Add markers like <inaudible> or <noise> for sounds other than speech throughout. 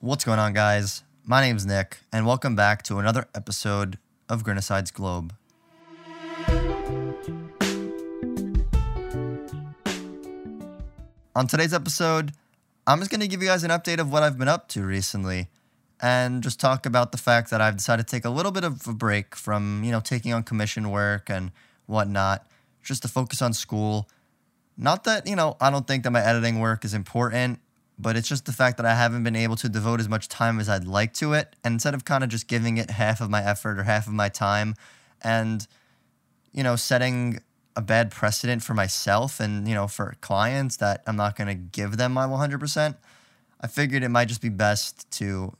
What's going on, guys? My name's Nick, and welcome back to another episode of Grinicide's Globe. On today's episode, I'm just going to give you guys an update of what I've been up to recently and just talk about the fact that I've decided to take a little bit of a break from, you know, taking on commission work and whatnot, just to focus on school. Not that, you know, I don't think that my editing work is important, but it's just the fact that I haven't been able to devote as much time as I'd like to it. And instead of kind of just giving it half of my effort or half of my time and, you know, setting a bad precedent for myself and, you know, for clients that I'm not going to give them my 100%, I figured it might just be best to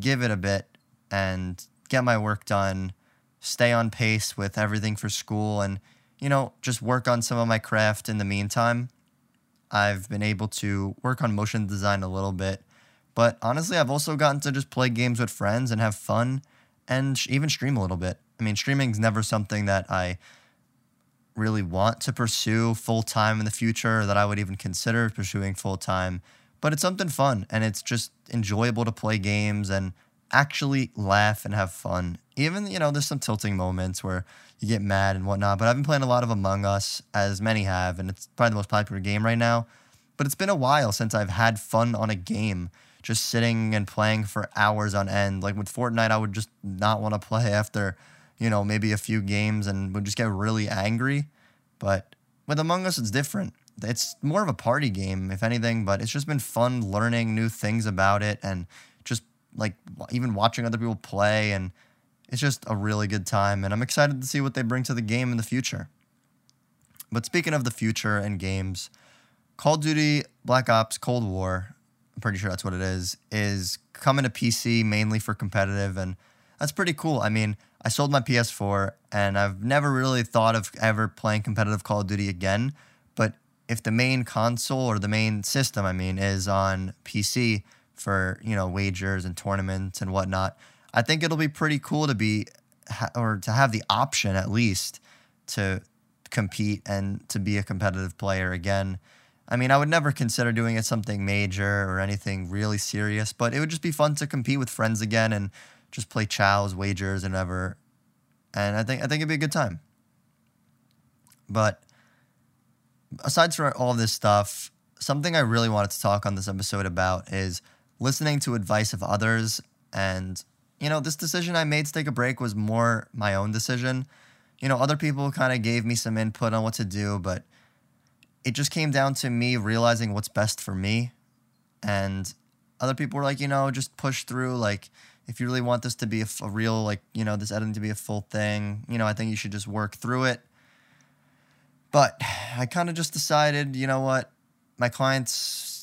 give it a bit and get my work done, stay on pace with everything for school, and, you know, just work on some of my craft in the meantime. I've been able to work on motion design a little bit, but honestly, I've also gotten to just play games with friends and have fun and even stream a little bit. I mean, streaming is never something that I really want to pursue full time in the future, that I would even consider pursuing full time. But it's something fun and it's just enjoyable to play games and actually laugh and have fun. Even, you know, there's some tilting moments where you get mad and whatnot, but I've been playing a lot of Among Us, as many have, and it's probably the most popular game right now. But it's been a while since I've had fun on a game, just sitting and playing for hours on end. Like with Fortnite, I would just not want to play <laughs> after you know, maybe a few games and would just get really angry. But with Among Us, it's different. It's more of a party game, if anything, but it's just been fun learning new things about it and just like even watching other people play. And it's just a really good time. And I'm excited to see what they bring to the game in the future. But speaking of the future and games, Call of Duty Black Ops Cold War, I'm pretty sure that's what it is, is coming to PC mainly for competitive. And that's pretty cool. I mean, I sold my PS4 and I've never really thought of ever playing competitive Call of Duty again. But if the main console or the main system, I mean, is on PC for, you know, wagers and tournaments and whatnot, I think it'll be pretty cool to be or to have the option at least to compete and to be a competitive player again. I mean, I would never consider doing it something major or anything really serious, but it would just be fun to compete with friends again and just play chows, wagers, and ever. And I think I think it'd be a good time. But aside from all this stuff, something I really wanted to talk on this episode about is listening to advice of others. And, you know, this decision I made to take a break was more my own decision. You know, other people kind of gave me some input on what to do, but it just came down to me realizing what's best for me. And other people were like, you know, just push through. Like, if you really want this to be a, real like you know this editing to be a full thing you know i think you should just work through it but i kind of just decided you know what my clients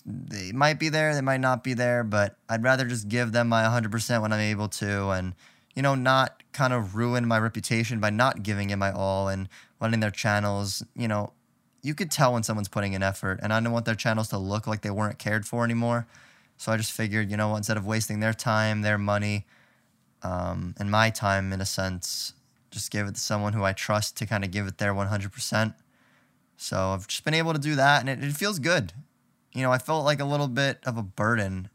they might be there they might not be there but i'd rather just give them my 100% when i'm able to and you know not kind of ruin my reputation by not giving it my all and letting their channels you know you could tell when someone's putting in effort and i don't want their channels to look like they weren't cared for anymore so I just figured, you know, instead of wasting their time, their money, um, and my time in a sense, just give it to someone who I trust to kind of give it their 100%. So I've just been able to do that and it, it feels good. You know, I felt like a little bit of a burden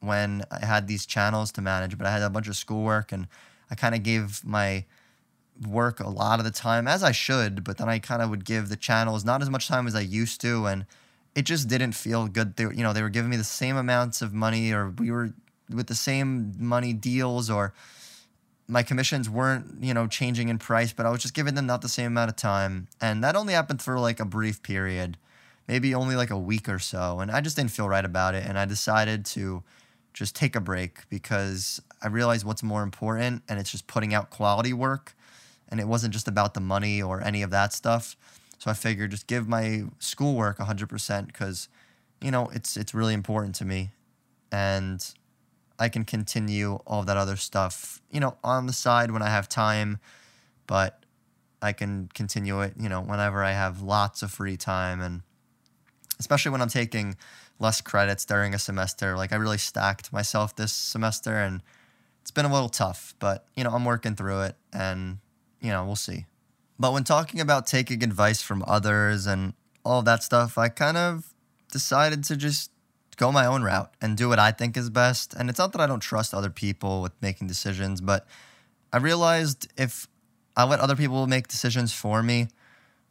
when I had these channels to manage, but I had a bunch of schoolwork and I kind of gave my work a lot of the time as I should, but then I kind of would give the channels not as much time as I used to and it just didn't feel good. They you know, they were giving me the same amounts of money, or we were with the same money deals, or my commissions weren't, you know, changing in price, but I was just giving them not the same amount of time, and that only happened for like a brief period, maybe only like a week or so, and I just didn't feel right about it, and I decided to just take a break because I realized what's more important, and it's just putting out quality work, and it wasn't just about the money or any of that stuff. So I figured just give my schoolwork 100% because, you know, it's it's really important to me, and I can continue all that other stuff, you know, on the side when I have time, but I can continue it, you know, whenever I have lots of free time, and especially when I'm taking less credits during a semester. Like I really stacked myself this semester, and it's been a little tough, but you know, I'm working through it, and you know, we'll see. But when talking about taking advice from others and all that stuff, I kind of decided to just go my own route and do what I think is best. And it's not that I don't trust other people with making decisions, but I realized if I let other people make decisions for me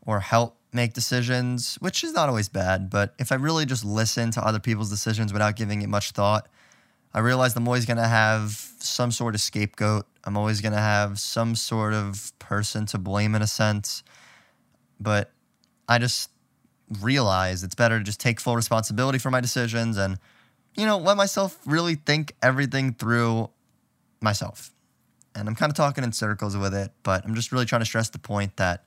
or help make decisions, which is not always bad, but if I really just listen to other people's decisions without giving it much thought, I realize I'm always going to have some sort of scapegoat. I'm always going to have some sort of person to blame in a sense. But I just realize it's better to just take full responsibility for my decisions and, you know, let myself really think everything through myself. And I'm kind of talking in circles with it, but I'm just really trying to stress the point that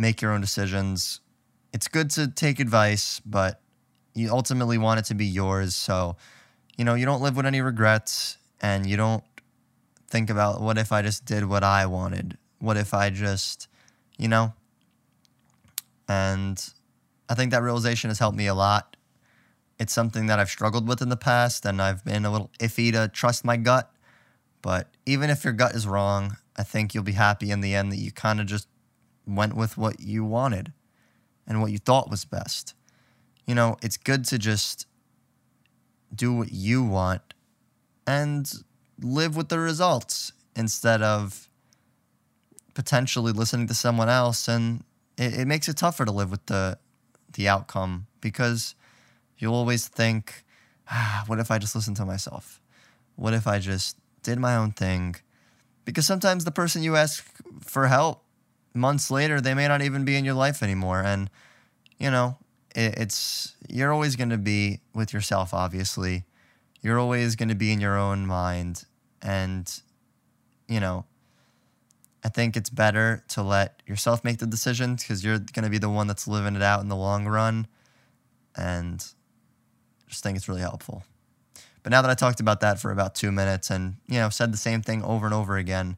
make your own decisions. It's good to take advice, but you ultimately want it to be yours. So, you know, you don't live with any regrets and you don't think about what if I just did what I wanted? What if I just, you know? And I think that realization has helped me a lot. It's something that I've struggled with in the past and I've been a little iffy to trust my gut. But even if your gut is wrong, I think you'll be happy in the end that you kind of just went with what you wanted and what you thought was best. You know, it's good to just do what you want and live with the results instead of potentially listening to someone else. And it, it makes it tougher to live with the the outcome because you'll always think ah, what if i just listened to myself? What if i just did my own thing? Because sometimes the person you ask for help months later they may not even be in your life anymore. And you know it, it's you're always going to be with yourself obviously. You're always going to be in your own mind. And you know i think it's better to let yourself make the decisions because you're going to be the one that's living it out in the long run. And just think it's really helpful. But now that i talked about that for about two minutes and you know said the same thing over and over again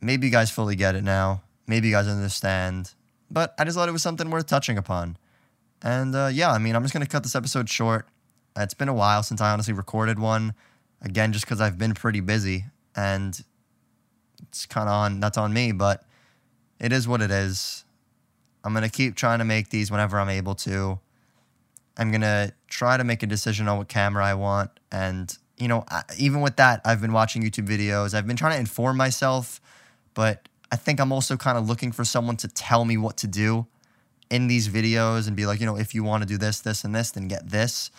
maybe you guys fully get it now. Maybe you guys understand. But i just thought it was something worth touching upon. And uh, yeah i mean i'm just going to cut this episode short. It's been a while since i honestly recorded one. Again just because i've been pretty busy and it's kind of on that's on me but it is what it is. I'm going to keep trying to make these whenever i'm able to. I'm going to try to make a decision on what camera i want and you know even with that i've been watching youtube videos. I've been trying to inform myself but i think i'm also kind of looking for someone to tell me what to do in these videos and be like you know if you want to do this this and this then get this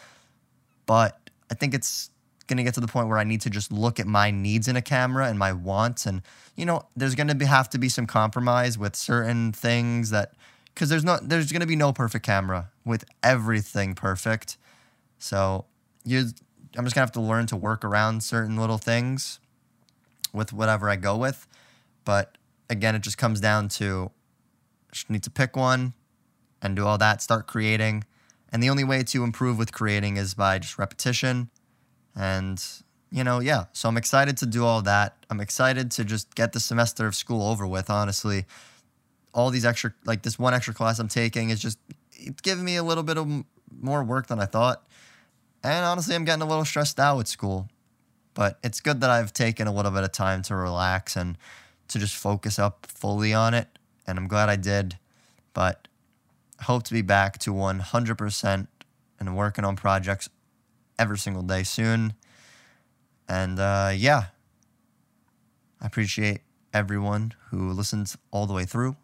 but i think it's going to get to the point where I need to just look at my needs in a camera and my wants. And, you know, there's going to have to be some compromise with certain things that, because there's not, there's going to be no perfect camera with everything perfect. So you, I'm just going to have to learn to work around certain little things with whatever I go with. But again, it just comes down to just need to pick one and do all that, start creating. And the only way to improve with creating is by just repetition and, you know, yeah. So I'm excited to do all that. I'm excited to just get the semester of school over with, honestly. All these extra, like this one extra class I'm taking is just, it's giving me a little bit of more work than I thought. And honestly, I'm getting a little stressed out with school. But it's good that I've taken a little bit of time to relax and to just focus up fully on it. And I'm glad I did. But hope to be back to 100% and working on projects every single day soon. And uh, yeah, I appreciate everyone who listens all the way through.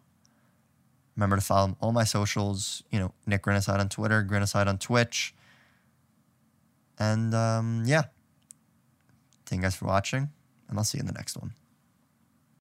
Remember to follow all my socials, you know, Nick Grinacide on Twitter, Grinacide on Twitch. And um, yeah, thank you guys for watching, and I'll see you in the next one.